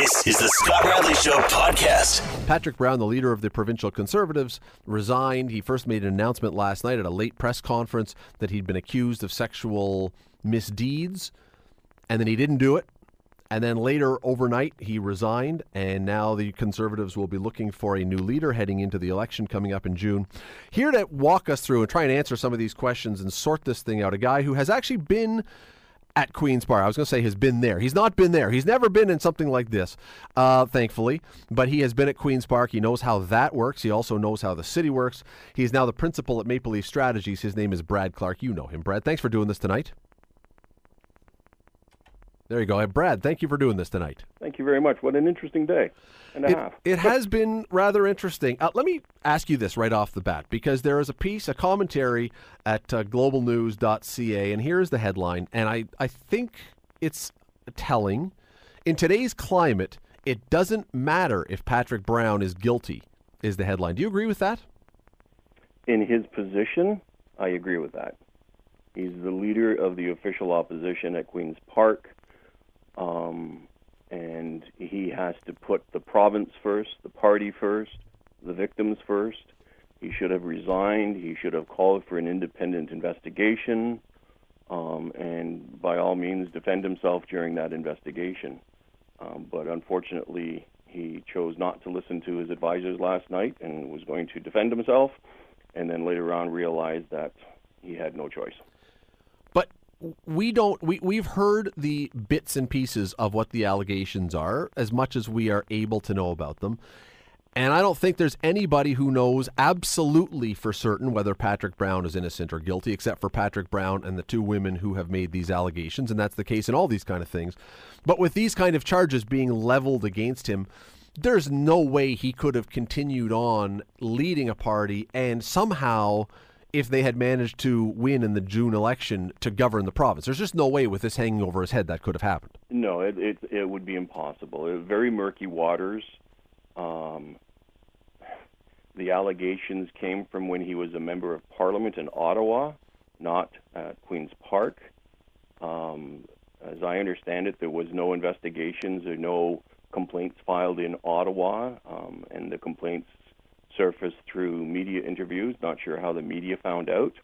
This is the Scott Radley Show podcast. Patrick Brown, the leader of the provincial Conservatives, resigned. He first made an announcement last night at a late press conference that he'd been accused of sexual misdeeds, and then he didn't do it. And then later, overnight, he resigned, and now the Conservatives will be looking for a new leader heading into the election coming up in June. Here to walk us through and try and answer some of these questions and sort this thing out, a guy who has actually been at Queen's Park. I was going to say has been there. He's not been there. He's never been in something like this, uh, thankfully. But he has been at Queen's Park. He knows how that works. He also knows how the city works. He is now the principal at Maple Leaf Strategies. His name is Brad Clark. You know him, Brad. Thanks for doing this tonight. There you go. Brad, thank you for doing this tonight. Thank you very much. What an interesting day and a it, half. it has been rather interesting. Uh, let me ask you this right off the bat because there is a piece, a commentary at uh, globalnews.ca, and here's the headline. And I, I think it's telling. In today's climate, it doesn't matter if Patrick Brown is guilty, is the headline. Do you agree with that? In his position, I agree with that. He's the leader of the official opposition at Queen's Park. Um, and he has to put the province first, the party first, the victims first. He should have resigned. He should have called for an independent investigation, um, and by all means defend himself during that investigation. Um, but unfortunately, he chose not to listen to his advisors last night and was going to defend himself, and then later on realized that he had no choice we don't we, we've heard the bits and pieces of what the allegations are as much as we are able to know about them. And i don't think there's anybody who knows absolutely for certain whether patrick brown is innocent or guilty except for patrick brown and the two women who have made these allegations and that's the case in all these kind of things. But with these kind of charges being leveled against him there's no way he could have continued on leading a party and somehow if they had managed to win in the June election to govern the province. There's just no way with this hanging over his head that could have happened. No, it it, it would be impossible. Very murky waters. Um, the allegations came from when he was a member of parliament in Ottawa, not at Queen's Park. Um, as I understand it, there was no investigations or no complaints filed in Ottawa, um, and the complaints surfaced through media interviews. Not sure how the media found out,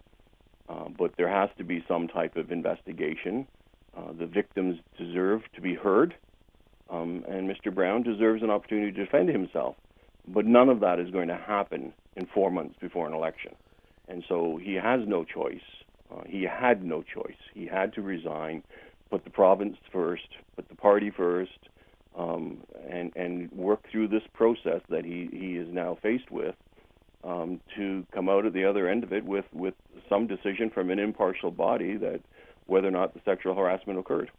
uh, but there has to be some type of investigation. Uh, the victims deserve to be heard, um, and Mr. Brown deserves an opportunity to defend himself. But none of that is going to happen in four months before an election. And so he has no choice. Uh, he had no choice. He had to resign, put the province first, put the party first, um, and and work through this process that he, he is now faced with um, to come out at the other end of it with, with some decision from an impartial body that whether or not the sexual harassment occurred.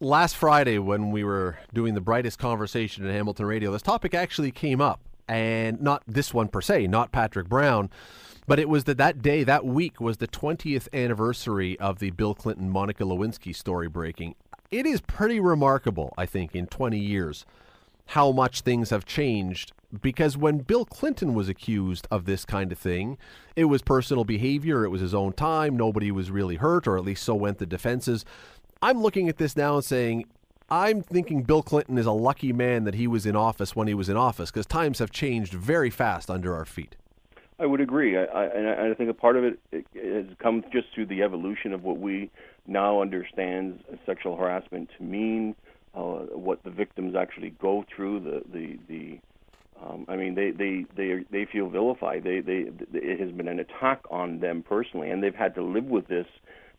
Last Friday, when we were doing the brightest conversation in Hamilton Radio, this topic actually came up, and not this one per se, not Patrick Brown, but it was that that day, that week, was the 20th anniversary of the Bill Clinton Monica Lewinsky story breaking it is pretty remarkable, I think, in 20 years, how much things have changed. Because when Bill Clinton was accused of this kind of thing, it was personal behavior, it was his own time, nobody was really hurt, or at least so went the defenses. I'm looking at this now and saying, I'm thinking Bill Clinton is a lucky man that he was in office when he was in office because times have changed very fast under our feet. I would agree, I, I, and I think a part of it, it has come just through the evolution of what we now understands sexual harassment to mean, uh, what the victims actually go through, the the the. Um, I mean, they they they they feel vilified. They they it has been an attack on them personally, and they've had to live with this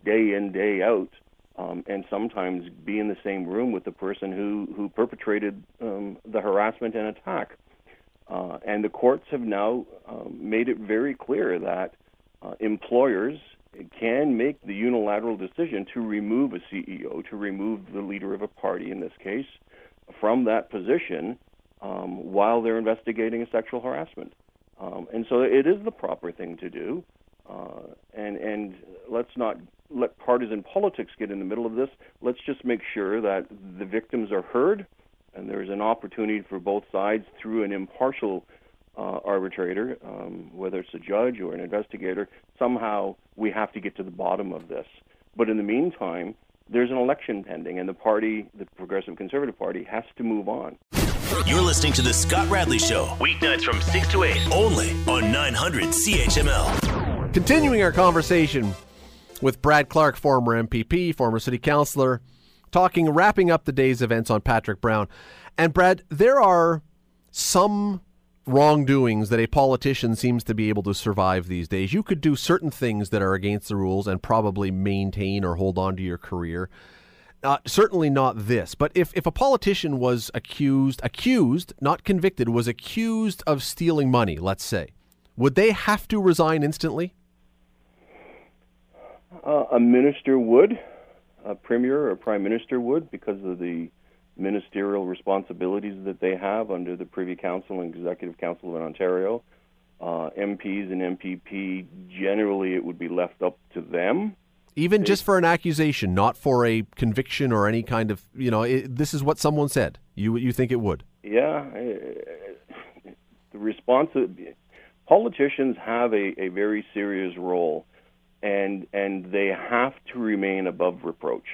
day in day out, um, and sometimes be in the same room with the person who who perpetrated um, the harassment and attack. Uh, and the courts have now um, made it very clear that uh, employers can make the unilateral decision to remove a CEO, to remove the leader of a party in this case, from that position um, while they're investigating a sexual harassment. Um, and so it is the proper thing to do. Uh, and and let's not let partisan politics get in the middle of this. Let's just make sure that the victims are heard and there's an opportunity for both sides through an impartial uh, arbitrator, um, whether it's a judge or an investigator. Somehow we have to get to the bottom of this. But in the meantime, there's an election pending, and the party, the Progressive Conservative Party, has to move on. You're listening to The Scott Radley Show, weeknights from 6 to 8, only on 900 CHML. Continuing our conversation with Brad Clark, former MPP, former city councilor, talking, wrapping up the day's events on Patrick Brown. And Brad, there are some wrongdoings that a politician seems to be able to survive these days. You could do certain things that are against the rules and probably maintain or hold on to your career. Uh, certainly not this, but if, if a politician was accused, accused, not convicted, was accused of stealing money, let's say, would they have to resign instantly? Uh, a minister would, a premier or prime minister would, because of the ministerial responsibilities that they have under the Privy Council and Executive Council of Ontario. Uh, MPs and MPP, generally, it would be left up to them. Even they, just for an accusation, not for a conviction or any kind of, you know, it, this is what someone said. You you think it would? Yeah, uh, the response. Politicians have a, a very serious role, and and they have to remain above reproach.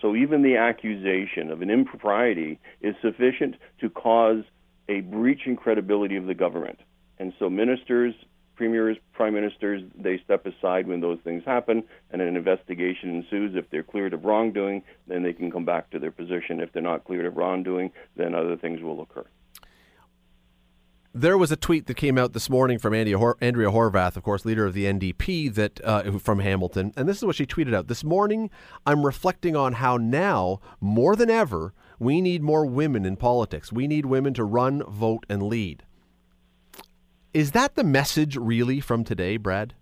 So even the accusation of an impropriety is sufficient to cause a breach in credibility of the government. And so ministers, premiers, prime ministers, they step aside when those things happen, and an investigation ensues. If they're cleared of wrongdoing, then they can come back to their position. If they're not cleared of wrongdoing, then other things will occur. There was a tweet that came out this morning from Andrea, Hor- Andrea Horwath, of course, leader of the NDP, that uh, from Hamilton, and this is what she tweeted out: "This morning, I'm reflecting on how now, more than ever, we need more women in politics. We need women to run, vote, and lead." Is that the message really from today, Brad?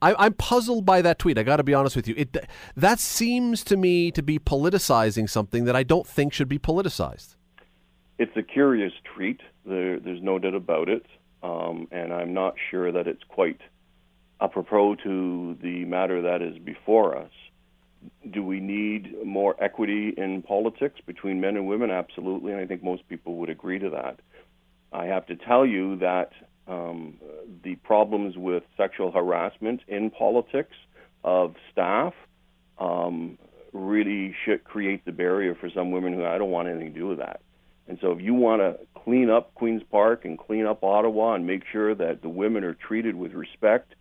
I, am puzzled by that tweet. I got to be honest with you. It that seems to me to be politicizing something that I don't think should be politicized. It's a curious tweet. There, there's no doubt about it, um, and I'm not sure that it's quite apropos to the matter that is before us. Do we need more equity in politics between men and women? Absolutely, and I think most people would agree to that. I have to tell you that um, the problems with sexual harassment in politics of staff um, really should create the barrier for some women who I don't want anything to do with that. And so, if you want to clean up Queens Park and clean up Ottawa and make sure that the women are treated with respect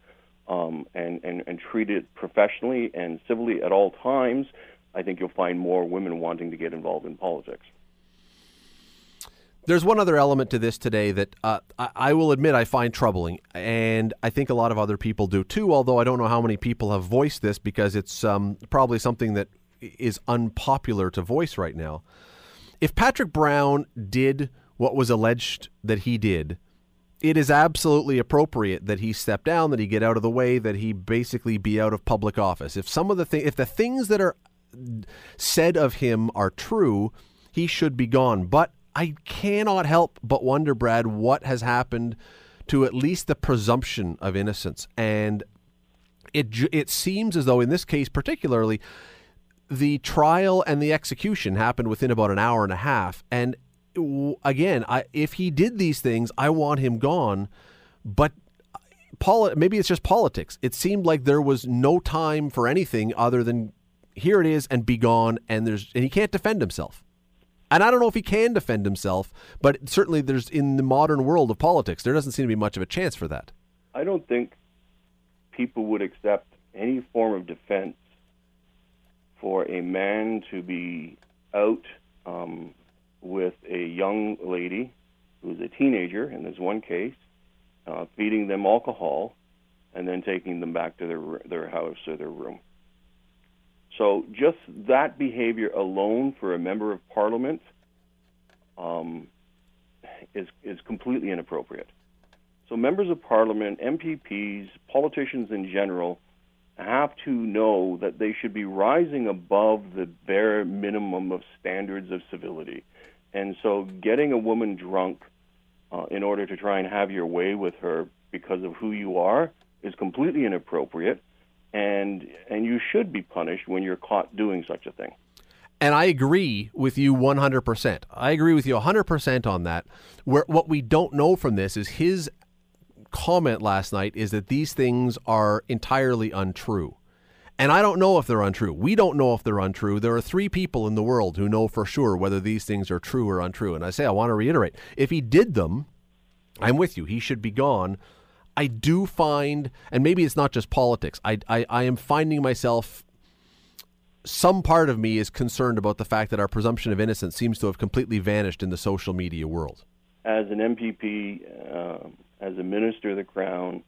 um, and, and, and treated professionally and civilly at all times, I think you'll find more women wanting to get involved in politics. There's one other element to this today that uh, I, I, will admit I find troubling, and I think a lot of other people do too. Although I don't know how many people have voiced this because it's um, probably something that is unpopular to voice right now if Patrick Brown did what was alleged that he did, it is absolutely appropriate that he step down, that he get out of the way, that he basically be out of public office. If some of the th- if the things that are said of him are true, he should be gone. But I cannot help but wonder, Brad, what has happened to at least the presumption of innocence. And it it seems as though in this case particularly the trial and the execution happened within about an hour and a half. And again, I, if he did these things, I want him gone. But uh, poli- maybe it's just politics. It seemed like there was no time for anything other than here it is and be gone. And there's and he can't defend himself. And I don't know if he can defend himself, but certainly there's in the modern world of politics, there doesn't seem to be much of a chance for that. I don't think people would accept any form of defense for a man to be out um, with a young lady who's a teenager, in this one case, uh, feeding them alcohol, and then taking them back to their their house or their room. So just that behavior alone for a member of parliament um, is is completely inappropriate. So members of parliament, MPPs, politicians in general have to know that they should be rising above the bare minimum of standards of civility. And so getting a woman drunk uh, in order to try and have your way with her because of who you are is completely inappropriate and and you should be punished when you're caught doing such a thing. And I agree with you 100%. I agree with you 100% on that. Where what we don't know from this is his comment last night is that these things are entirely untrue. And I don't know if they're untrue. We don't know if they're untrue. There are three people in the world who know for sure whether these things are true or untrue. And I say, I want to reiterate if he did them, I'm with you. He should be gone. I do find, and maybe it's not just politics, I, I, I am finding myself some part of me is concerned about the fact that our presumption of innocence seems to have completely vanished in the social media world. As an MPP, uh, as a minister of the Crown,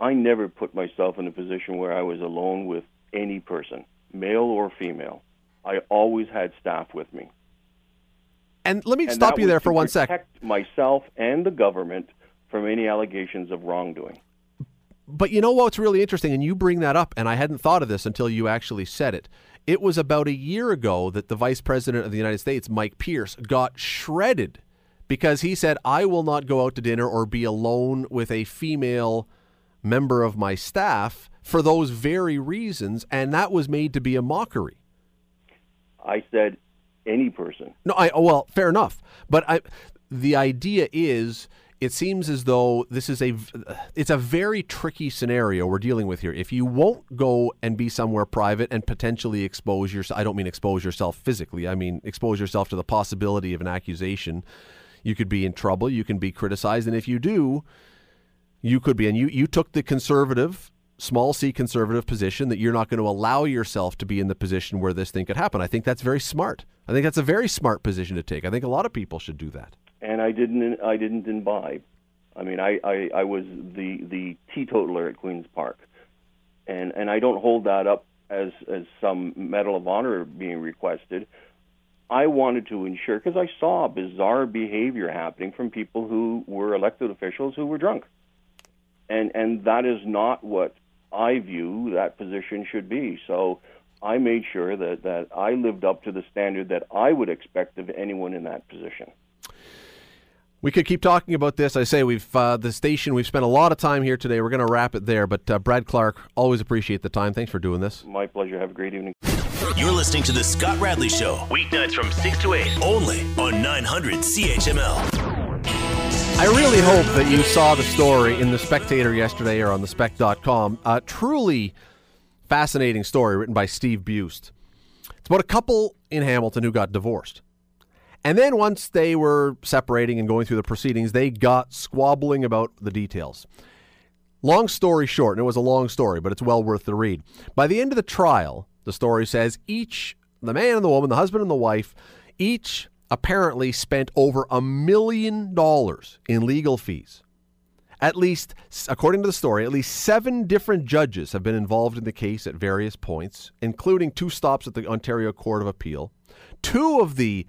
I never put myself in a position where I was alone with any person, male or female. I always had staff with me. And let me and stop you there for one second. Myself and the government from any allegations of wrongdoing. But you know what's really interesting, and you bring that up, and I hadn't thought of this until you actually said it. It was about a year ago that the Vice President of the United States, Mike Pence, got shredded because he said, I will not go out to dinner or be alone with a female member of my staff for those very reasons, and that was made to be a mockery. I said any person. No, I oh, well, fair enough, but I, the idea is it seems as though this is a it's a very tricky scenario we're dealing with here. If you won't go and be somewhere private and potentially expose yourself, I don't mean expose yourself physically. I mean expose yourself to the possibility of an accusation. You could be in trouble. You can be criticized, and if you do, you could be. And you, you took the conservative, small c conservative position that you're not going to allow yourself to be in the position where this thing could happen. I think that's very smart. I think that's a very smart position to take. I think a lot of people should do that. And I didn't. I didn't imbibe. I mean, I, I, I was the the teetotaler at Queens Park, and and I don't hold that up as as some medal of honor being requested. I wanted to ensure because I saw bizarre behavior happening from people who were elected officials who were drunk and and that is not what I view that position should be. So I made sure that that I lived up to the standard that I would expect of anyone in that position. We could keep talking about this. I say we've uh, the station. We've spent a lot of time here today. We're going to wrap it there. But uh, Brad Clark, always appreciate the time. Thanks for doing this. My pleasure. Have a great evening. You're listening to the Scott Radley Show weeknights from six to eight, only on 900 CHML. I really hope that you saw the story in The Spectator yesterday or on thespec.com. A truly fascinating story written by Steve Buist. It's about a couple in Hamilton who got divorced. And then once they were separating and going through the proceedings, they got squabbling about the details. Long story short, and it was a long story, but it's well worth the read. By the end of the trial, the story says each, the man and the woman, the husband and the wife, each apparently spent over a million dollars in legal fees. At least, according to the story, at least seven different judges have been involved in the case at various points, including two stops at the Ontario Court of Appeal. Two of the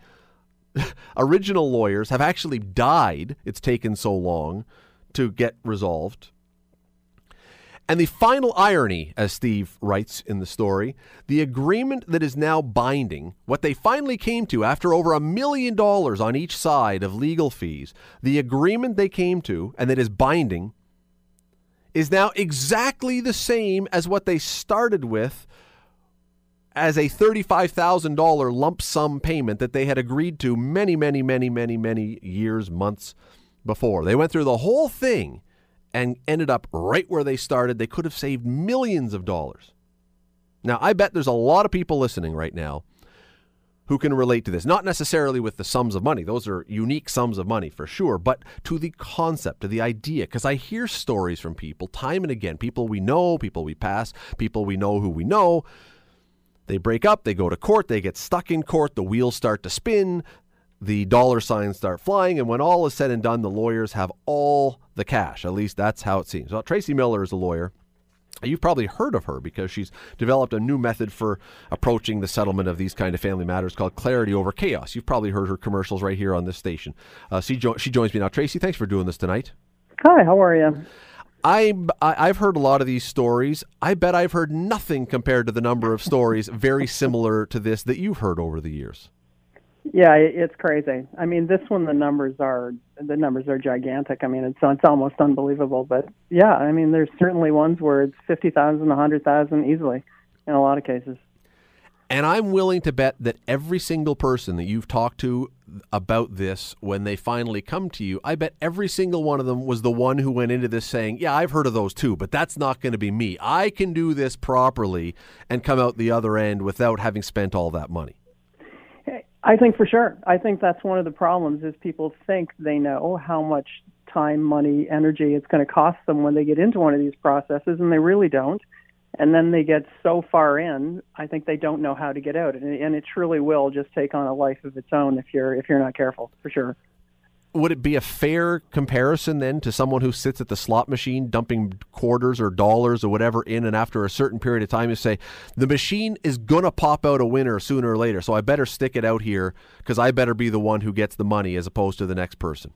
original lawyers have actually died. It's taken so long to get resolved. And the final irony, as Steve writes in the story, the agreement that is now binding, what they finally came to after over a million dollars on each side of legal fees, the agreement they came to and that is binding is now exactly the same as what they started with as a $35,000 lump sum payment that they had agreed to many, many, many, many, many years, months before. They went through the whole thing and ended up right where they started. They could have saved millions of dollars. Now, I bet there's a lot of people listening right now who can relate to this. Not necessarily with the sums of money, those are unique sums of money for sure, but to the concept, to the idea. Because I hear stories from people time and again people we know, people we pass, people we know who we know. They break up, they go to court, they get stuck in court, the wheels start to spin, the dollar signs start flying, and when all is said and done, the lawyers have all the cash. At least that's how it seems. Well, Tracy Miller is a lawyer. You've probably heard of her because she's developed a new method for approaching the settlement of these kind of family matters called clarity over chaos. You've probably heard her commercials right here on this station. Uh, she, jo- she joins me now. Tracy, thanks for doing this tonight. Hi, how are you? I, I've heard a lot of these stories. I bet I've heard nothing compared to the number of stories very similar to this that you've heard over the years. Yeah, it's crazy. I mean, this one the numbers are the numbers are gigantic. I mean, it's it's almost unbelievable. But yeah, I mean, there's certainly ones where it's fifty thousand, a hundred thousand easily, in a lot of cases. And I'm willing to bet that every single person that you've talked to about this, when they finally come to you, I bet every single one of them was the one who went into this saying, Yeah, I've heard of those too, but that's not going to be me. I can do this properly and come out the other end without having spent all that money. I think for sure. I think that's one of the problems is people think they know how much time, money, energy it's going to cost them when they get into one of these processes, and they really don't. And then they get so far in, I think they don't know how to get out, and, it truly will just take on a life of its own if you're if you're not careful, for sure. Would it be a fair comparison then to someone who sits at the slot machine dumping quarters or dollars or whatever in and after a certain period of time you say the machine is going to pop out a winner sooner or later so i better stick it out here because i better be the one who gets the money as opposed to the next person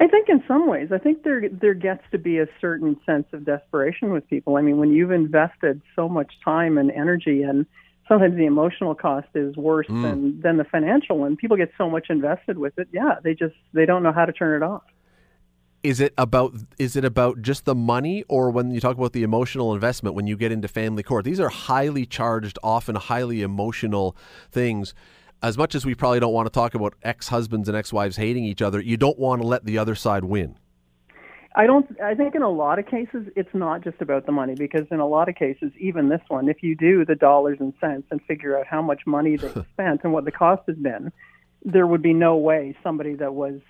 I think in some ways, I think there there gets to be a certain sense of desperation with people. I mean, when you've invested so much time and energy and sometimes the emotional cost is worse mm. than than the financial one. People get so much invested with it. Yeah, they just they don't know how to turn it off. Is it about is it about just the money or when you talk about the emotional investment when you get into family court? These are highly charged, often highly emotional things. As much as we probably don't want to talk about ex-husbands and ex-wives hating each other, you don't want to let the other side win. I don't. I think in a lot of cases it's not just about the money because in a lot of cases, even this one, if you do the dollars and cents and figure out how much money they spent and what the cost has been, there would be no way somebody that was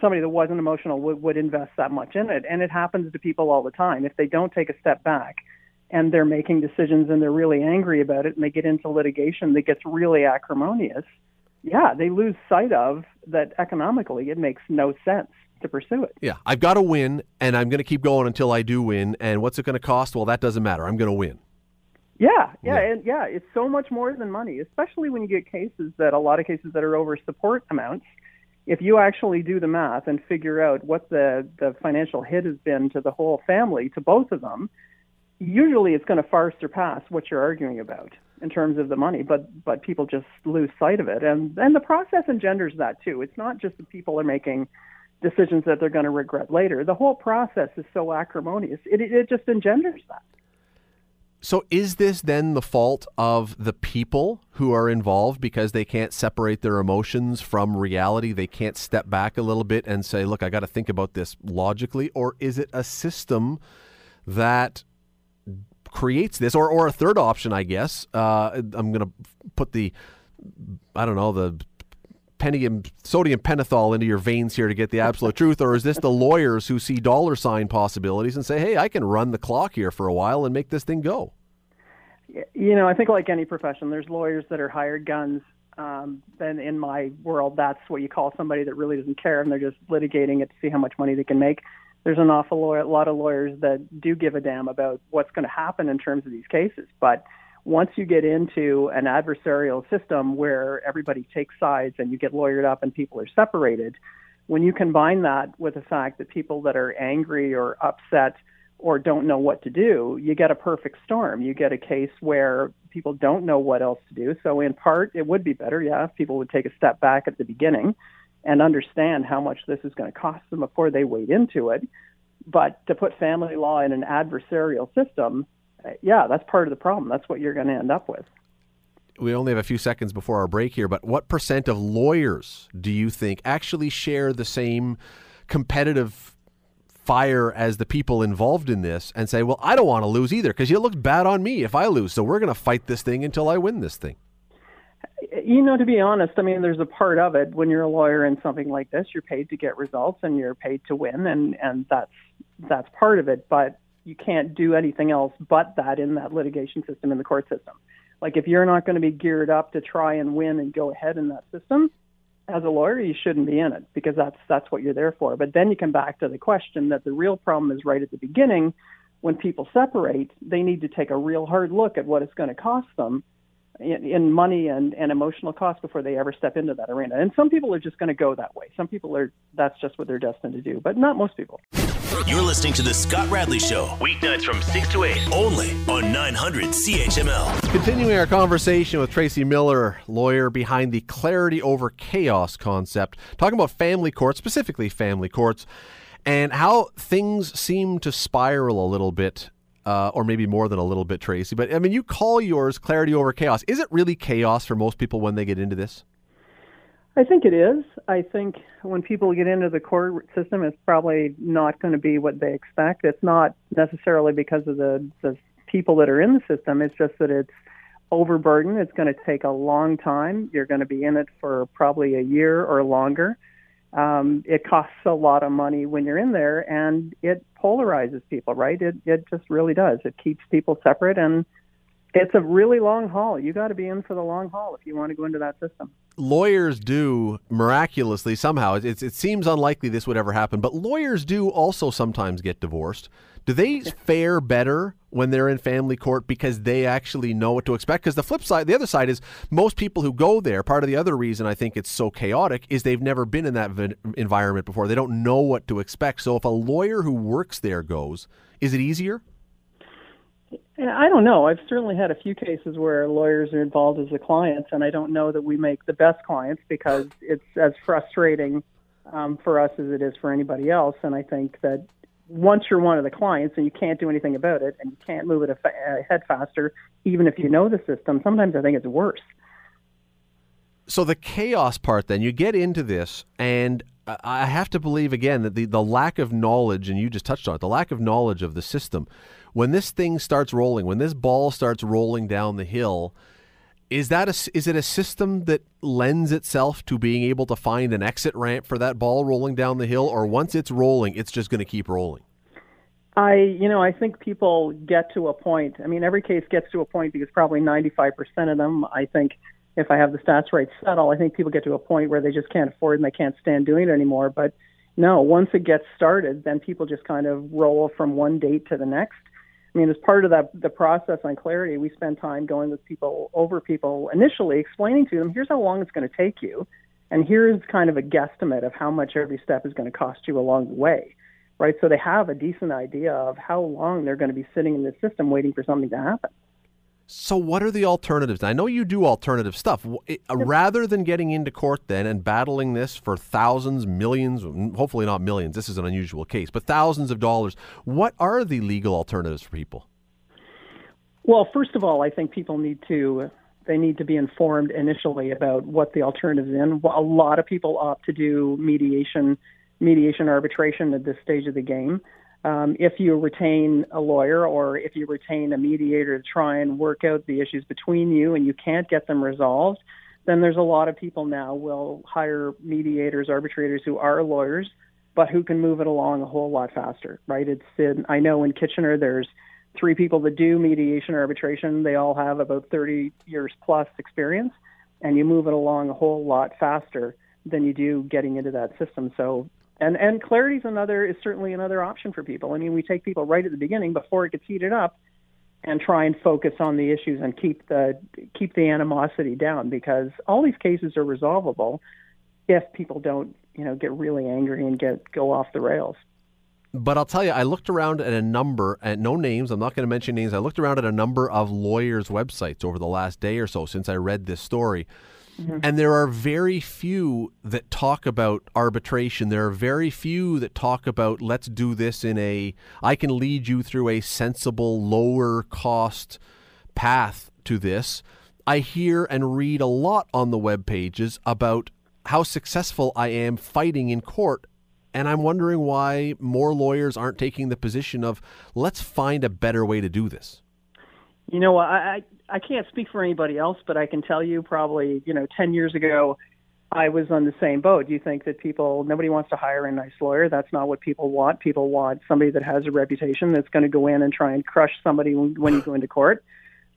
somebody that wasn't emotional would, would invest that much in it. And it happens to people all the time. If they don't take a step back and they're making decisions and they're really angry about it and they get into litigation that gets really acrimonious, yeah, they lose sight of that economically it makes no sense to pursue it. Yeah, I've got to win, and I'm going to keep going until I do win. And what's it going to cost? Well, that doesn't matter. I'm going to win. Yeah, yeah, yeah, and yeah, it's so much more than money, especially when you get cases that a lot of cases that are over support amounts. If you actually do the math and figure out what the the financial hit has been to the whole family, to both of them, usually it's going to far surpass what you're arguing about in terms of the money. But but people just lose sight of it, and and the process engenders that too. It's not just that people are making decisions that they're going to regret later. The whole process is so acrimonious. It, it just engenders that. So, is this then the fault of the people who are involved because they can't separate their emotions from reality? They can't step back a little bit and say, look, I got to think about this logically? Or is it a system that creates this? Or, or a third option, I guess. Uh, I'm going to put the, I don't know, the penny sodium pentothal into your veins here to get the absolute truth, or is this the lawyers who see dollar sign possibilities and say, "Hey, I can run the clock here for a while and make this thing go"? You know, I think like any profession, there's lawyers that are hired guns. Um, then in my world, that's what you call somebody that really doesn't care and they're just litigating it to see how much money they can make. There's an awful lot of lawyers that do give a damn about what's going to happen in terms of these cases, but once you get into an adversarial system where everybody takes sides and you get lawyered up and people are separated, when you combine that with the fact that people that are angry or upset or don't know what to do, you get a perfect storm. You get a case where people don't know what else to do. So, in part, it would be better, yeah, if people would take a step back at the beginning and understand how much this is going to cost them before they wade into it. But to put family law in an adversarial system eh, yeah, that's part of the problem. That's what you're going to end up with. We only have a few seconds before our break here, but what percent of lawyers do you think actually share the same competitive fire as the people involved in this and say, well, I don't want to lose either because it looks bad on me if I lose. So we're going to fight this thing until I win this thing. You know, to be honest, I mean, there's a part of it when you're a lawyer in something like this, you're paid to get results and you're paid to win, and and that's that's part of it. But you can't do anything else but that in that litigation system in the court system. Like if you're not going to be geared up to try and win and go ahead in that system, as a lawyer, you shouldn't be in it because that's that's what you're there for. But then you come back to the question that the real problem is right at the beginning. When people separate, they need to take a real hard look at what it's going to cost them in, in money and, and emotional cost before they ever step into that arena. And some people are just going to go that way. Some people are that's just what they're destined to do, but not most people. You're listening to The Scott Radley Show, weeknights from 6 to 8, only on 900 CHML. Continuing our conversation with Tracy Miller, lawyer behind the clarity over chaos concept, talking about family courts, specifically family courts, and how things seem to spiral a little bit uh, or maybe more than a little bit, Tracy. But I mean, you call yours clarity over chaos. Is it really chaos for most people when they get into this? I think it is. I think when people get into the court system, it's probably not going to be what they expect. It's not necessarily because of the, the people that are in the system. It's just that it's overburdened. It's going to take a long time. You're going to be in it for probably a year or longer. Um, it costs a lot of money when you're in there, and it polarizes people, right? It it just really does. It keeps people separate, and it's a really long haul. You got to be in for the long haul if you want to go into that system. Lawyers do miraculously somehow. It, it seems unlikely this would ever happen, but lawyers do also sometimes get divorced. Do they fare better when they're in family court because they actually know what to expect? Because the flip side, the other side is most people who go there, part of the other reason I think it's so chaotic is they've never been in that v- environment before. They don't know what to expect. So if a lawyer who works there goes, is it easier? I don't know. I've certainly had a few cases where lawyers are involved as the clients, and I don't know that we make the best clients because it's as frustrating um, for us as it is for anybody else. And I think that once you're one of the clients and you can't do anything about it and you can't move it ahead uh, faster, even if you know the system, sometimes I think it's worse. So the chaos part, then you get into this, and I have to believe again that the, the lack of knowledge, and you just touched on it, the lack of knowledge of the system. When this thing starts rolling, when this ball starts rolling down the hill, is that a, is it a system that lends itself to being able to find an exit ramp for that ball rolling down the hill, or once it's rolling, it's just going to keep rolling? I, you know, I think people get to a point. I mean, every case gets to a point because probably 95% of them, I think, if I have the stats right, settle. I think people get to a point where they just can't afford and they can't stand doing it anymore. But no, once it gets started, then people just kind of roll from one date to the next. I mean, as part of that the process on clarity, we spend time going with people over people initially, explaining to them, here's how long it's going to take you, and here's kind of a guesstimate of how much every step is going to cost you along the way, right? So they have a decent idea of how long they're going to be sitting in the system waiting for something to happen. So, what are the alternatives? I know you do alternative stuff. Uh, rather than getting into court then and battling this for thousands, millions, mm, hopefully not millions, this is an unusual case, but thousands of dollars, what are the legal alternatives for people? Well, first of all, I think people need to they need to be informed initially about what the alternatives in. A lot of people opt to do mediation, mediation arbitration at this stage of the game um, if you retain a lawyer or if you retain a mediator to try and work out the issues between you and you can't get them resolved, then there's a lot of people now will hire mediators, arbitrators who are lawyers, but who can move it along a whole lot faster, right? It's in, I know in Kitchener there's three people that do mediation or arbitration. They all have about 30 years plus experience, and you move it along a whole lot faster than you do getting into that system. So and and clarity is another is certainly another option for people. I mean, we take people right at the beginning before it gets heated up, and try and focus on the issues and keep the keep the animosity down because all these cases are resolvable if people don't you know get really angry and get go off the rails. But I'll tell you, I looked around at a number, at no names, I'm not going to mention names. I looked around at a number of lawyers' websites over the last day or so since I read this story. Mm-hmm. And there are very few that talk about arbitration. There are very few that talk about let's do this in a I can lead you through a sensible lower cost path to this. I hear and read a lot on the web pages about how successful I am fighting in court and I'm wondering why more lawyers aren't taking the position of let's find a better way to do this. You know, I I can't speak for anybody else, but I can tell you probably, you know, 10 years ago, I was on the same boat. You think that people, nobody wants to hire a nice lawyer. That's not what people want. People want somebody that has a reputation that's going to go in and try and crush somebody when, when you go into court.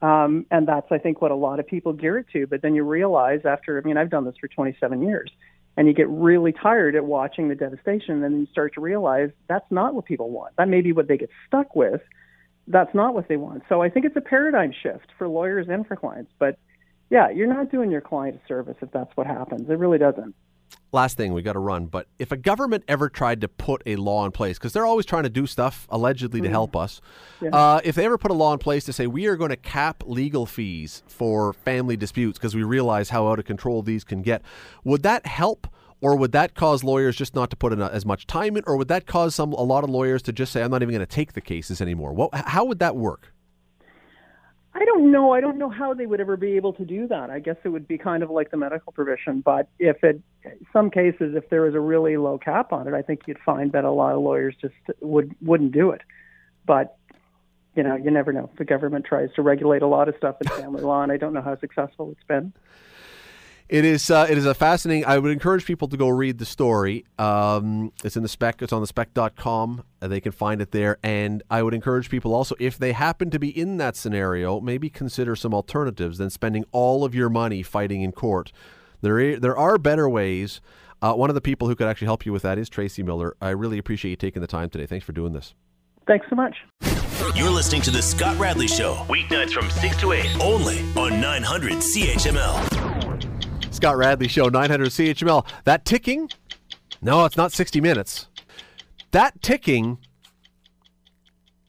Um, and that's, I think, what a lot of people gear it to. But then you realize after, I mean, I've done this for 27 years, and you get really tired at watching the devastation, and then you start to realize that's not what people want. That may be what they get stuck with that's not what they want. So I think it's a paradigm shift for lawyers and for clients. But yeah, you're not doing your client a service if that's what happens. It really doesn't. Last thing, we got to run. But if a government ever tried to put a law in place, because they're always trying to do stuff allegedly to mm-hmm. help us, yeah. uh, if they ever put a law in place to say we are going to cap legal fees for family disputes because we realize how out of control these can get, would that help or would that cause lawyers just not to put in as much time in, or would that cause some a lot of lawyers to just say, "I'm not even going to take the cases anymore"? What, how would that work? I don't know. I don't know how they would ever be able to do that. I guess it would be kind of like the medical provision. But if it, some cases, if there was a really low cap on it, I think you'd find that a lot of lawyers just would wouldn't do it. But you know, you never know. The government tries to regulate a lot of stuff in family law, and I don't know how successful it's been. It is uh, it is a fascinating. I would encourage people to go read the story. Um, it's in the spec. It's on the spec.com. Uh, they can find it there. And I would encourage people also, if they happen to be in that scenario, maybe consider some alternatives than spending all of your money fighting in court. There, there are better ways. Uh, one of the people who could actually help you with that is Tracy Miller. I really appreciate you taking the time today. Thanks for doing this. Thanks so much. You're listening to The Scott Radley Show, weeknights from 6 to 8, only on 900 CHML. Scott Radley Show, 900 CHML. That ticking? No, it's not 60 minutes. That ticking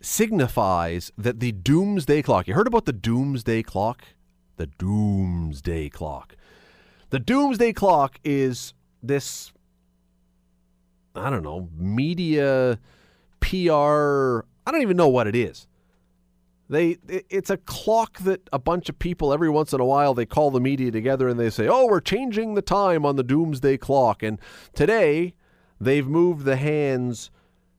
signifies that the doomsday clock. You heard about the doomsday clock? The doomsday clock. The doomsday clock is this, I don't know, media, PR, I don't even know what it is. They it's a clock that a bunch of people every once in a while they call the media together and they say, "Oh, we're changing the time on the doomsday clock." And today they've moved the hands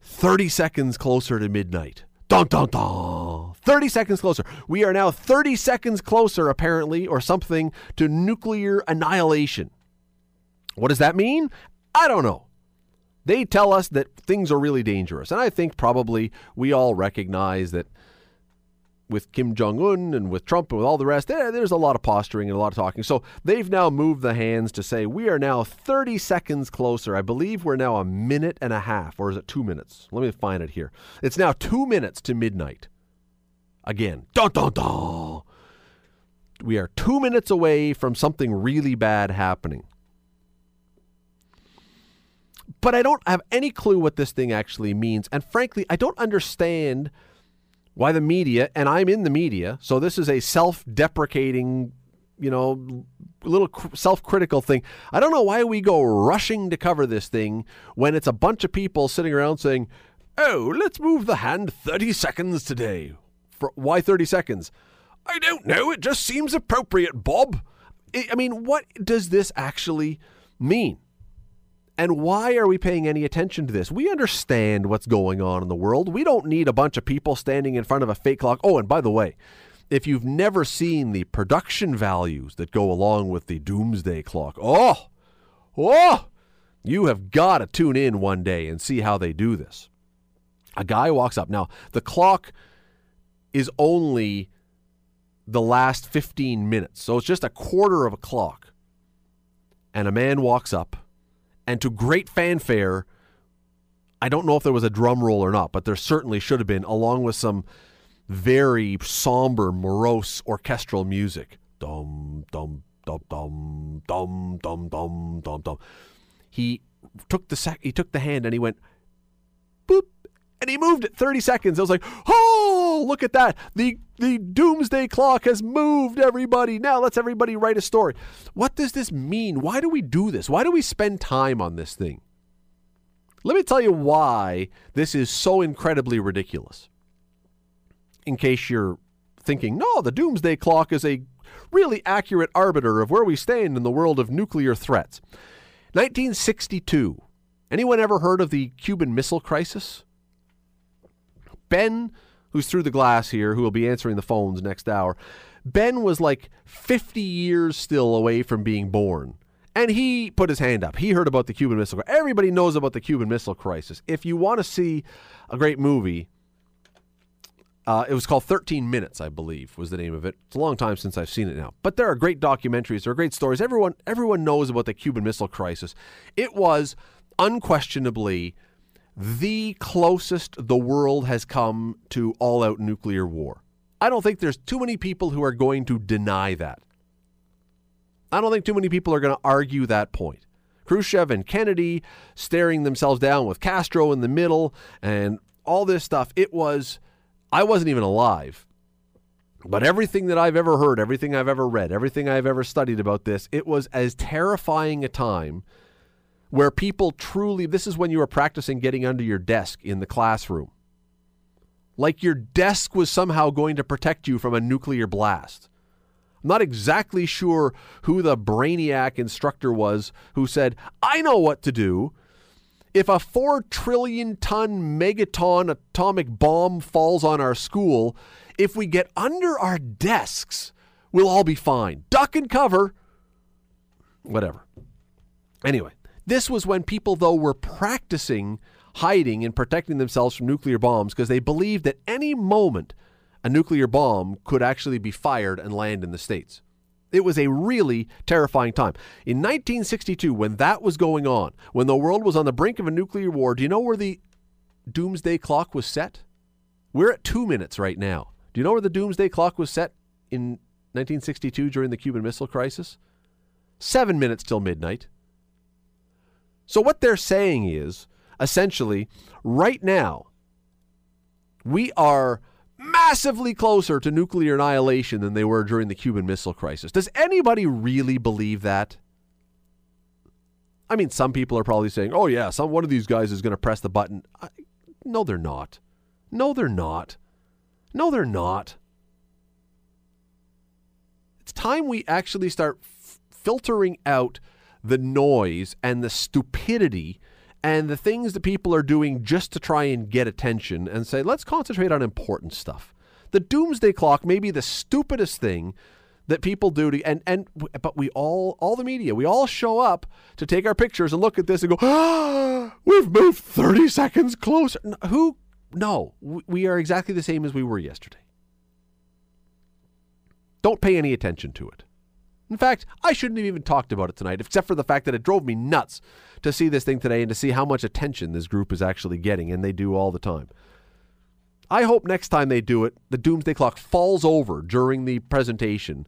30 seconds closer to midnight. Dun dun dun. 30 seconds closer. We are now 30 seconds closer apparently or something to nuclear annihilation. What does that mean? I don't know. They tell us that things are really dangerous. And I think probably we all recognize that with Kim Jong Un and with Trump and with all the rest, there, there's a lot of posturing and a lot of talking. So they've now moved the hands to say we are now 30 seconds closer. I believe we're now a minute and a half, or is it two minutes? Let me find it here. It's now two minutes to midnight. Again, dun dun dun. We are two minutes away from something really bad happening. But I don't have any clue what this thing actually means. And frankly, I don't understand why the media, and I'm in the media, so this is a self deprecating, you know, little self critical thing. I don't know why we go rushing to cover this thing when it's a bunch of people sitting around saying, oh, let's move the hand 30 seconds today. For, why 30 seconds? I don't know. It just seems appropriate, Bob. I mean, what does this actually mean? And why are we paying any attention to this? We understand what's going on in the world. We don't need a bunch of people standing in front of a fake clock. Oh, and by the way, if you've never seen the production values that go along with the doomsday clock, oh, oh, you have got to tune in one day and see how they do this. A guy walks up. Now, the clock is only the last 15 minutes, so it's just a quarter of a clock. And a man walks up and to great fanfare, I don't know if there was a drum roll or not, but there certainly should have been, along with some very somber, morose orchestral music. Dum dum dum dum dum dum dum dum dum. He took the sec- he took the hand and he went boop and he moved it 30 seconds. I was like, oh, Oh, look at that. The the doomsday clock has moved everybody. Now let's everybody write a story. What does this mean? Why do we do this? Why do we spend time on this thing? Let me tell you why this is so incredibly ridiculous. In case you're thinking, no, the doomsday clock is a really accurate arbiter of where we stand in the world of nuclear threats. 1962. Anyone ever heard of the Cuban Missile Crisis? Ben, who's through the glass here, who will be answering the phones next hour, Ben was like 50 years still away from being born. And he put his hand up. He heard about the Cuban Missile Crisis. Everybody knows about the Cuban Missile Crisis. If you want to see a great movie, uh, it was called 13 Minutes, I believe, was the name of it. It's a long time since I've seen it now. But there are great documentaries. There are great stories. Everyone, everyone knows about the Cuban Missile Crisis. It was unquestionably the closest the world has come to all out nuclear war. I don't think there's too many people who are going to deny that. I don't think too many people are going to argue that point. Khrushchev and Kennedy staring themselves down with Castro in the middle and all this stuff. It was, I wasn't even alive. But everything that I've ever heard, everything I've ever read, everything I've ever studied about this, it was as terrifying a time where people truly, this is when you were practicing getting under your desk in the classroom. Like your desk was somehow going to protect you from a nuclear blast. I'm not exactly sure who the brainiac instructor was who said, I know what to do. If a four trillion ton megaton atomic bomb falls on our school, if we get under our desks, we'll all be fine. Duck and cover. Whatever. Anyway, this was when people, though, were practicing hiding and protecting themselves from nuclear bombs because they believed that any moment a nuclear bomb could actually be fired and land in the States. It was a really terrifying time. In 1962, when that was going on, when the world was on the brink of a nuclear war, do you know where the doomsday clock was set? We're at two minutes right now. Do you know where the doomsday clock was set in 1962 during the Cuban Missile Crisis? Seven minutes till midnight. So, what they're saying is essentially, right now, we are massively closer to nuclear annihilation than they were during the Cuban Missile Crisis. Does anybody really believe that? I mean, some people are probably saying, "Oh yeah, some one of these guys is going to press the button." I, no, they're not. No, they're not. No, they're not. It's time we actually start f- filtering out the noise and the stupidity and the things that people are doing just to try and get attention and say, let's concentrate on important stuff. The doomsday clock may be the stupidest thing that people do to and and but we all all the media we all show up to take our pictures and look at this and go ah, we've moved 30 seconds closer. Who no we are exactly the same as we were yesterday. Don't pay any attention to it in fact, I shouldn't have even talked about it tonight, except for the fact that it drove me nuts to see this thing today and to see how much attention this group is actually getting, and they do all the time. I hope next time they do it, the doomsday clock falls over during the presentation,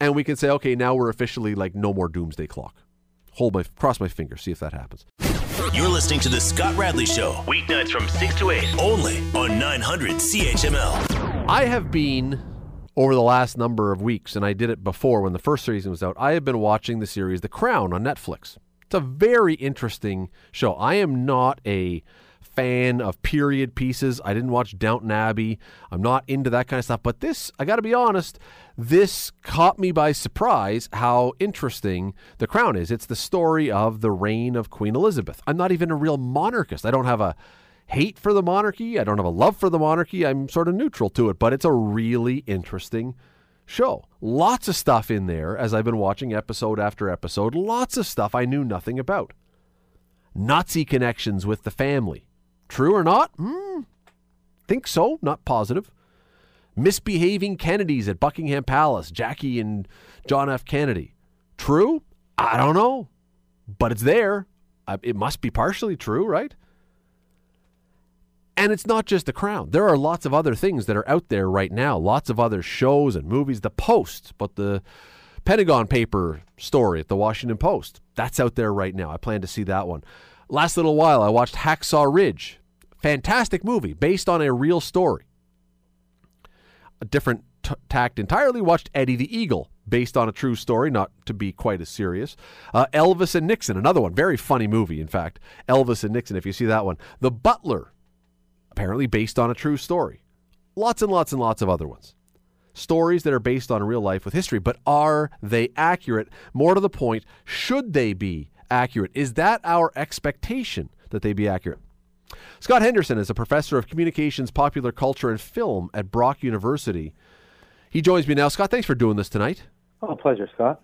and we can say, okay, now we're officially like no more doomsday clock. Hold my cross my fingers, see if that happens. You're listening to the Scott Radley Show, weeknights from 6 to 8, only on 900 CHML. I have been over the last number of weeks, and I did it before when the first season was out, I have been watching the series The Crown on Netflix. It's a very interesting show. I am not a fan of period pieces. I didn't watch Downton Abbey. I'm not into that kind of stuff. But this, I got to be honest, this caught me by surprise how interesting The Crown is. It's the story of the reign of Queen Elizabeth. I'm not even a real monarchist. I don't have a hate for the monarchy. I don't have a love for the monarchy. I'm sort of neutral to it, but it's a really interesting show. Lots of stuff in there as I've been watching episode after episode. Lots of stuff I knew nothing about. Nazi connections with the family. True or not? Hmm. Think so, not positive. Misbehaving Kennedys at Buckingham Palace, Jackie and John F. Kennedy. True? I don't know. But it's there. It must be partially true, right? And it's not just The Crown. There are lots of other things that are out there right now, lots of other shows and movies. The Post, but the Pentagon paper story at the Washington Post, that's out there right now. I plan to see that one. Last little while, I watched Hacksaw Ridge. Fantastic movie based on a real story. A different t- tact entirely. Watched Eddie the Eagle based on a true story, not to be quite as serious. Uh, Elvis and Nixon, another one. Very funny movie, in fact. Elvis and Nixon, if you see that one. The Butler apparently based on a true story. Lots and lots and lots of other ones. Stories that are based on real life with history, but are they accurate? More to the point, should they be accurate? Is that our expectation that they be accurate? Scott Henderson is a professor of communications, popular culture, and film at Brock University. He joins me now. Scott, thanks for doing this tonight. Oh, pleasure, Scott.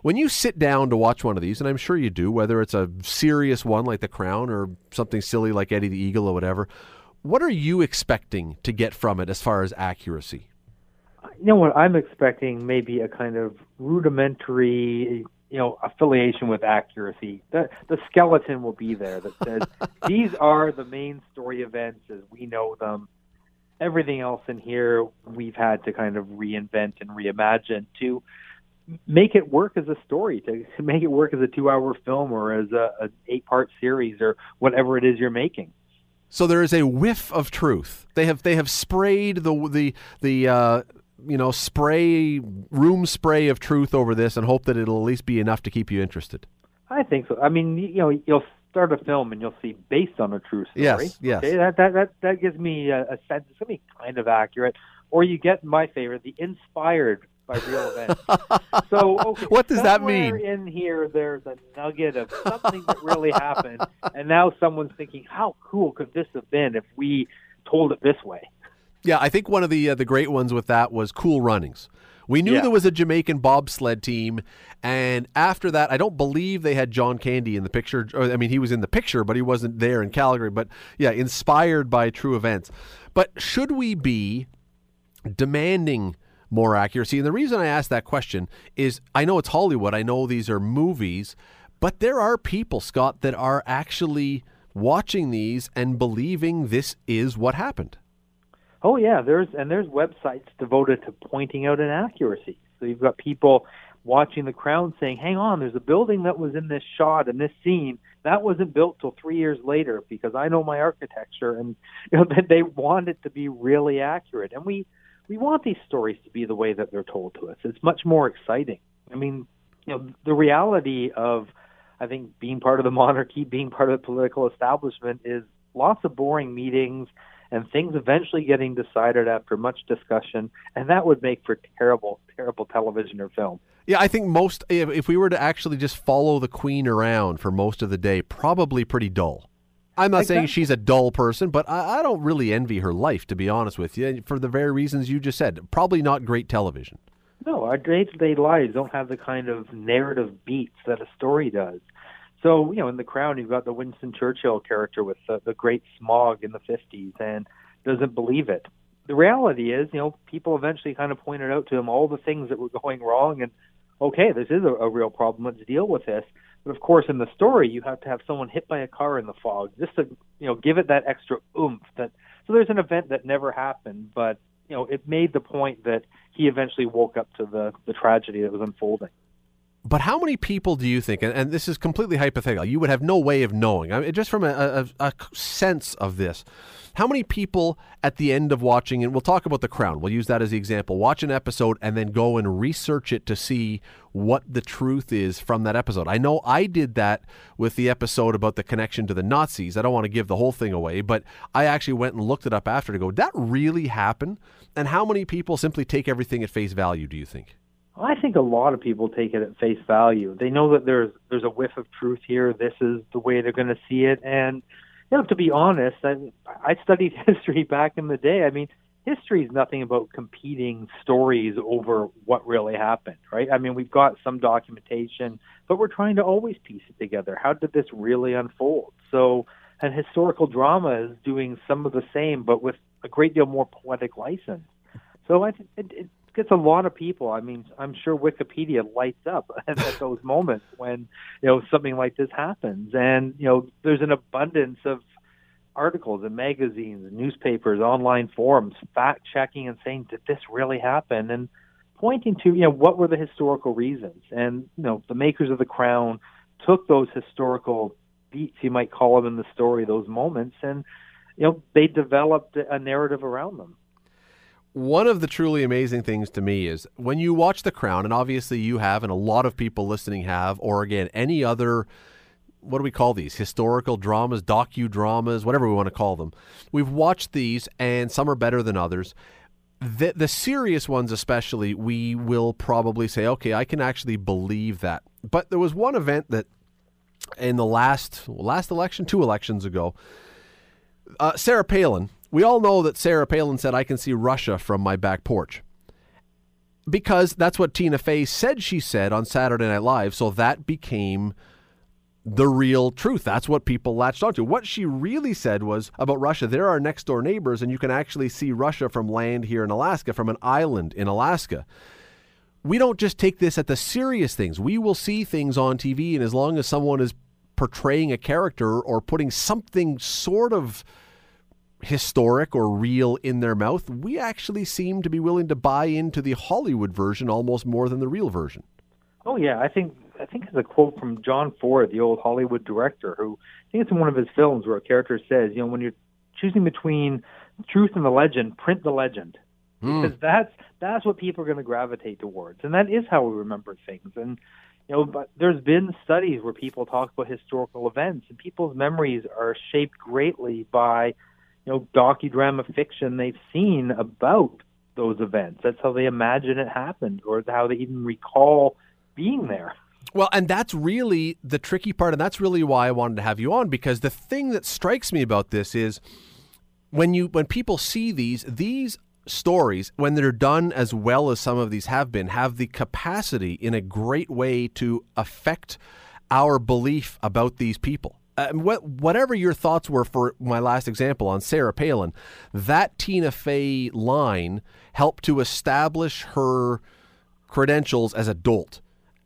When you sit down to watch one of these, and I'm sure you do, whether it's a serious one like The Crown or something silly like Eddie the Eagle or whatever, what are you expecting to get from it as far as accuracy? You know what I'm expecting maybe a kind of rudimentary, you know, affiliation with accuracy. The the skeleton will be there that says these are the main story events as we know them. Everything else in here we've had to kind of reinvent and reimagine to make it work as a story, to make it work as a two-hour film or as a, an eight-part series or whatever it is you're making. So there is a whiff of truth. They have they have sprayed the the the uh, you know spray room spray of truth over this and hope that it'll at least be enough to keep you interested. I think so. I mean, you know, you'll start a film and you'll see based on a true story. Yes, yes. Okay, that that that that gives me a, a sense. It's gonna be kind of accurate. Or you get my favorite, the inspired by real events. so, okay, What does that mean? In here, there's a nugget of something that really happened, and now someone's thinking, how cool could this have been if we told it this way? Yeah, I think one of the uh, the great ones with that was Cool Runnings. We knew Yeah. there was a Jamaican bobsled team, and after that, I don't believe they had John Candy in the picture. Or, I mean, he was in the picture, but he wasn't there in Calgary. But yeah, inspired by true events. But should we be demanding more accuracy? And the reason I ask that question is I know it's Hollywood, I know these are movies, but there are people, Scott, that are actually watching these and believing this is what happened. Oh yeah, there's and there's websites devoted to pointing out inaccuracies. So you've got people watching The Crown saying, "Hang on, there's a building that was in this shot in this scene that wasn't built till three years later because I know my architecture." And you know that they want it to be really accurate, and we we want these stories to be the way that they're told to us. It's much more exciting. I mean, you know, the reality of I think being part of the monarchy, being part of the political establishment is lots of boring meetings and things eventually getting decided after much discussion, and that would make for terrible, terrible television or film. Yeah, I think most, if, we were to actually just follow the queen around for most of the day, probably pretty dull. I'm not saying she's a dull person, but I, I don't really envy her life, to be honest with you, for the very reasons you just said. Probably not great television. No, our day-to-day lives don't have the kind of narrative beats that a story does. So, you know, in The Crown, you've got the Winston Churchill character with the, the great smog in the 50s and doesn't believe it. The reality is, you know, people eventually kind of pointed out to him all the things that were going wrong and, okay, this is a, a real problem. Let's deal with this. But of course, in the story, you have to have someone hit by a car in the fog just to, you know, give it that extra oomph. That so there's an event that never happened, but you know, it made the point that he eventually woke up to the the tragedy that was unfolding. But how many people do you think, and, and this is completely hypothetical, you would have no way of knowing, I mean, just from a, a, a sense of this, how many people at the end of watching, and we'll talk about The Crown, we'll use that as the example, watch an episode and then go and research it to see what the truth is from that episode? I know I did that with the episode about the connection to the Nazis. I don't want to give the whole thing away, but I actually went and looked it up after to go, that really happened? And how many people simply take everything at face value, do you think? I think a lot of people take it at face value. They know that there's there's a whiff of truth here. This is the way they're going to see it. And you know, to be honest, I, I studied history back in the day. I mean, history is nothing about competing stories over what really happened, right? I mean, we've got some documentation, but we're trying to always piece it together. How did this really unfold? So, and historical drama is doing some of the same, but with a great deal more poetic license. So I think it, it gets a lot of people. I mean, I'm sure Wikipedia lights up at, those moments when you know something like this happens, and you know there's an abundance of articles in magazines, newspapers, online forums, fact checking and saying, did this really happen? And pointing to you know what were the historical reasons, and you know the makers of the Crown took those historical beats, you might call them in the story, those moments, and you know they developed a narrative around them. One of the truly amazing things to me is when you watch The Crown, and obviously you have, and a lot of people listening have, or again, any other, what do we call these? Historical dramas, docudramas, whatever we want to call them. We've watched these, and some are better than others. The, the serious ones, especially, we will probably say, okay, I can actually believe that. But there was one event that in the last last election, two elections ago, uh, Sarah Palin. We all know that Sarah Palin said, "I can see Russia from my back porch," because that's what Tina Fey said she said on Saturday Night Live. So that became the real truth. That's what people latched onto. What she really said was about Russia. There are next door neighbors, and you can actually see Russia from land here in Alaska, from an island in Alaska we don't just take this at the serious things. We will see things on TV, and as long as someone is portraying a character or putting something sort of historic or real in their mouth, we actually seem to be willing to buy into the Hollywood version almost more than the real version. Oh yeah, I think I think it's a quote from John Ford, the old Hollywood director, who I think it's in one of his films where a character says, you know, when you're choosing between truth and the legend, print the legend. Hmm. Because that's that's what people are going to gravitate towards, and that is how we remember things. And you know, but there's been studies where people talk about historical events, and people's memories are shaped greatly by, know, docudrama fiction they've seen about those events. That's how they imagine it happened, or how they even recall being there. Well, and that's really the tricky part, and that's really why I wanted to have you on because the thing that strikes me about this is when you when people see these these stories when they're done as well as some of these have been have the capacity in a great way to affect our belief about these people. Uh, what, whatever your thoughts were for my last example on Sarah Palin, that Tina Fey line helped to establish her credentials as a dolt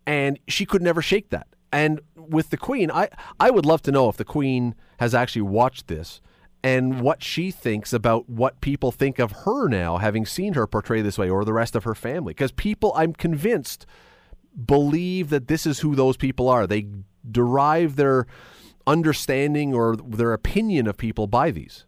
and she could never shake that. And with the Queen, I, I would love to know if the Queen has actually watched this and what she thinks about what people think of her now, having seen her portray this way, or the rest of her family. Because people, I'm convinced, believe that this is who those people are. They derive their understanding or their opinion of people by these.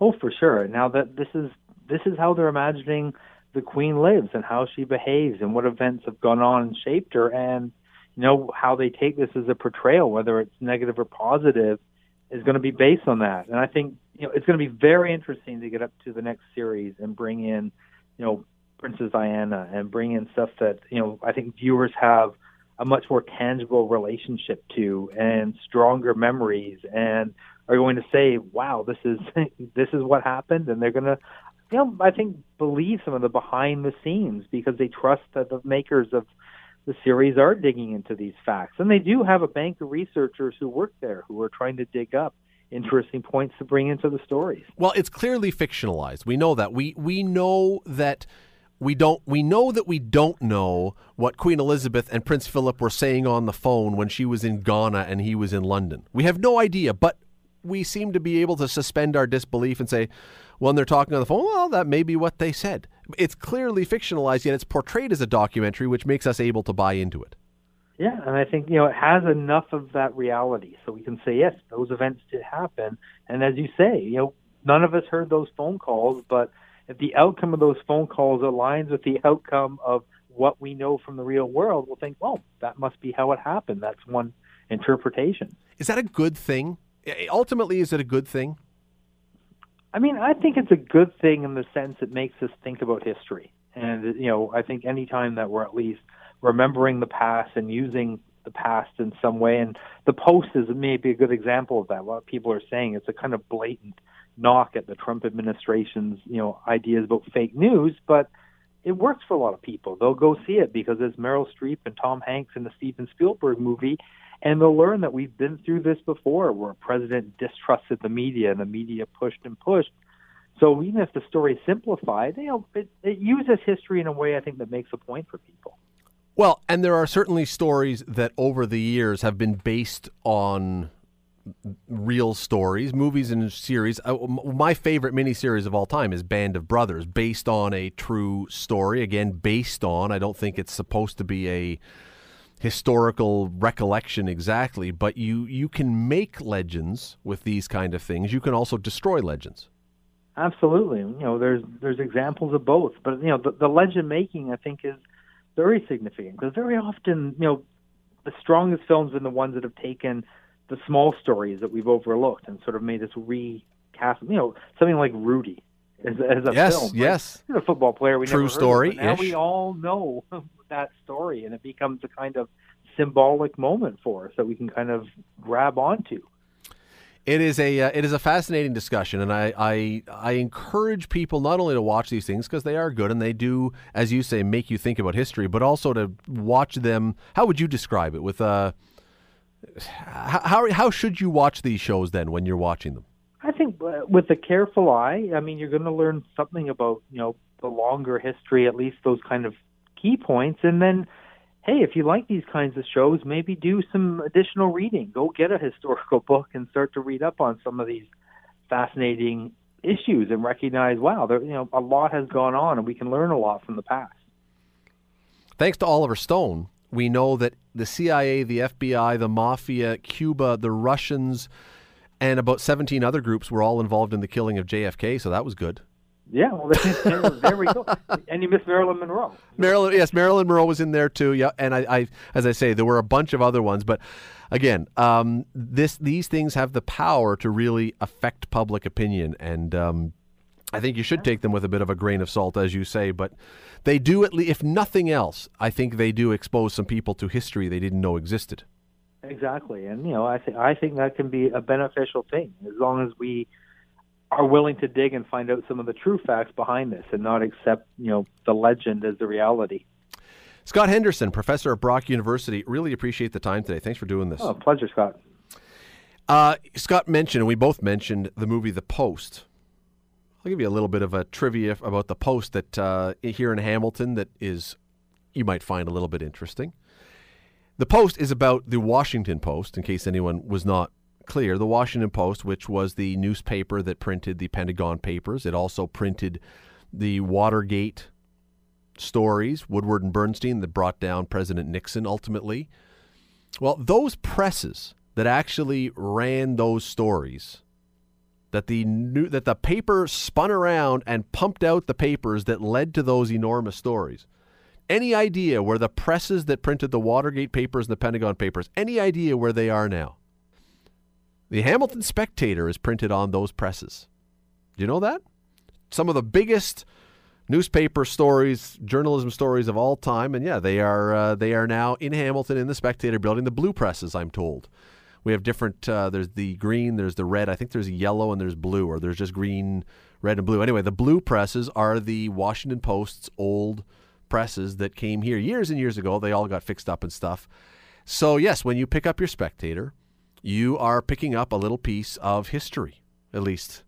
Oh, for sure. Now that this is this is how they're imagining the queen lives and how she behaves and what events have gone on and shaped her and you know how they take this as a portrayal whether it's negative or positive is going to be based on that and i think you know it's going to be very interesting to get up to the next series and bring in you know princess diana and bring in stuff that you know i think viewers have a much more tangible relationship to and stronger memories and are going to say wow this is this is what happened and they're going to you know, I think believe some of the behind the scenes because they trust that the makers of the series are digging into these facts. And they do have a bank of researchers who work there who are trying to dig up interesting points to bring into the stories. Well, it's clearly fictionalized. We know that. We we know that we don't we know that we don't know what Queen Elizabeth and Prince Philip were saying on the phone when she was in Ghana and he was in London. We have no idea, but we seem to be able to suspend our disbelief and say, when they're talking on the phone, well, that may be what they said. It's clearly fictionalized, yet it's portrayed as a documentary, which makes us able to buy into it. Yeah, and I think you know it has enough of that reality, so we can say yes, those events did happen. And as you say, you know, none of us heard those phone calls, but if the outcome of those phone calls aligns with the outcome of what we know from the real world, we'll think, well, that must be how it happened. That's one interpretation. Is that a good thing? Ultimately, is it a good thing? I mean, I think it's a good thing in the sense it makes us think about history. And, you know, I think any time that we're at least remembering the past and using the past in some way, and the Post is maybe a good example of that. Of people are saying it's a kind of blatant knock at the Trump administration's, you know, ideas about fake news, but it works for a lot of people. They'll go see it because it's Meryl Streep and Tom Hanks in the Steven Spielberg movie, and they'll learn that we've been through this before where a president distrusted the media and the media pushed and pushed. So even if the story is simplified, you know, it, it uses history in a way I think that makes a point for people. Well, and there are certainly stories that over the years have been based on real stories, movies and series. Uh, my favorite miniseries of all time is Band of Brothers, based on a true story. Again, based on. I don't think it's supposed to be a historical recollection exactly, but you you can make legends with these kind of things. You can also destroy legends. Absolutely, you know, there's there's examples of both, but you know, the, the legend making I think is very significant because very often, you know, the strongest films are the ones that have taken the small stories that we've overlooked and sort of made us recast. You know, something like Rudy as, as a yes, film. Yes, He's a football player. We true story. Of, now we all know that story, and it becomes a kind of symbolic moment for us that we can kind of grab onto. It is a uh, it is a fascinating discussion, and I, I I encourage people not only to watch these things because they are good and they do, as you say, make you think about history, but also to watch them. How would you describe it? With uh, how how should you watch these shows then when you're watching them? I think uh, with a careful eye. I mean, you're going to learn something about you know the longer history, at least those kind of key points, and then hey, if you like these kinds of shows, maybe do some additional reading. Go get a historical book and start to read up on some of these fascinating issues and recognize, wow, there, you know, a lot has gone on, and we can learn a lot from the past. Thanks to Oliver Stone, we know that the CIA, the FBI, the mafia, Cuba, the Russians, and about 17 other groups were all involved in the killing of JFK, so that was good. Yeah, well, there, there we go. And you missed Marilyn Monroe. Marilyn, yes, Marilyn Monroe was in there too. Yeah, and I, I, as I say, there were a bunch of other ones, but again, um, this these things have the power to really affect public opinion, and um, I think you should take them with a bit of a grain of salt, as you say. But they do at least, if nothing else, I think they do expose some people to history they didn't know existed. Exactly, and you know, I think I think that can be a beneficial thing as long as we are willing to dig and find out some of the true facts behind this and not accept, you know, the legend as the reality. Scott Henderson, professor at Brock University, really appreciate the time today. Thanks for doing this. Oh, pleasure, Scott. Uh, Scott mentioned, and we both mentioned the movie The Post. I'll give you a little bit of a trivia about The Post that uh, here in Hamilton that is you might find a little bit interesting. The Post is about the Washington Post, in case anyone was not clear, the Washington Post, which was the newspaper that printed the Pentagon Papers, it also printed the Watergate stories, Woodward and Bernstein, that brought down President Nixon ultimately. Well, those presses that actually ran those stories, that the new, that the paper spun around and pumped out the papers that led to those enormous stories. Any idea where the presses that printed the Watergate papers and the Pentagon papers, any idea where they are now? The Hamilton Spectator is printed on those presses. Do you know that? Some of the biggest newspaper stories, journalism stories of all time, and yeah, they are uh, they are now in Hamilton in the Spectator building. The blue presses, I'm told. We have different. Uh, there's the green, there's the red. I think there's yellow and there's blue, or there's just green, red, and blue. Anyway, the blue presses are the Washington Post's old presses that came here years and years ago. They all got fixed up and stuff. So yes, when you pick up your Spectator, you are picking up a little piece of history. At least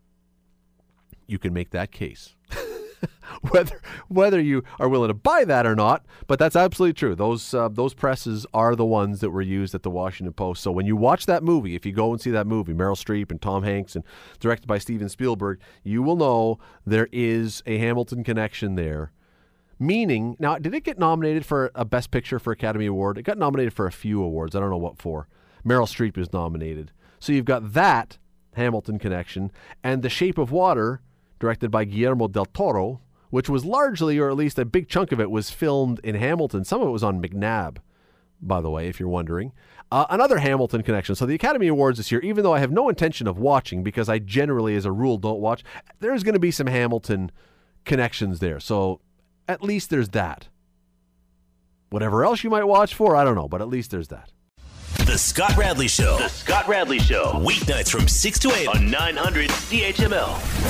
you can make that case. whether whether you are willing to buy that or not, but that's absolutely true. Those uh, those presses are the ones that were used at the Washington Post. So when you watch that movie, if you go and see that movie, Meryl Streep and Tom Hanks and directed by Steven Spielberg, you will know there is a Hamilton connection there. Meaning, now did it get nominated for a Best Picture for Academy Award? It got nominated for a few awards. I don't know what for. Meryl Streep is nominated. So you've got that Hamilton connection and The Shape of Water, directed by Guillermo del Toro, which was largely, or at least a big chunk of it, was filmed in Hamilton. Some of it was on MacNab, by the way, if you're wondering. Uh, another Hamilton connection. So the Academy Awards this year, even though I have no intention of watching because I generally, as a rule, don't watch, there's going to be some Hamilton connections there. So at least there's that. Whatever else you might watch for, I don't know, but at least there's that. The Scott Radley Show. The Scott Radley Show. Weeknights from 6 to 8 on 900 CHML.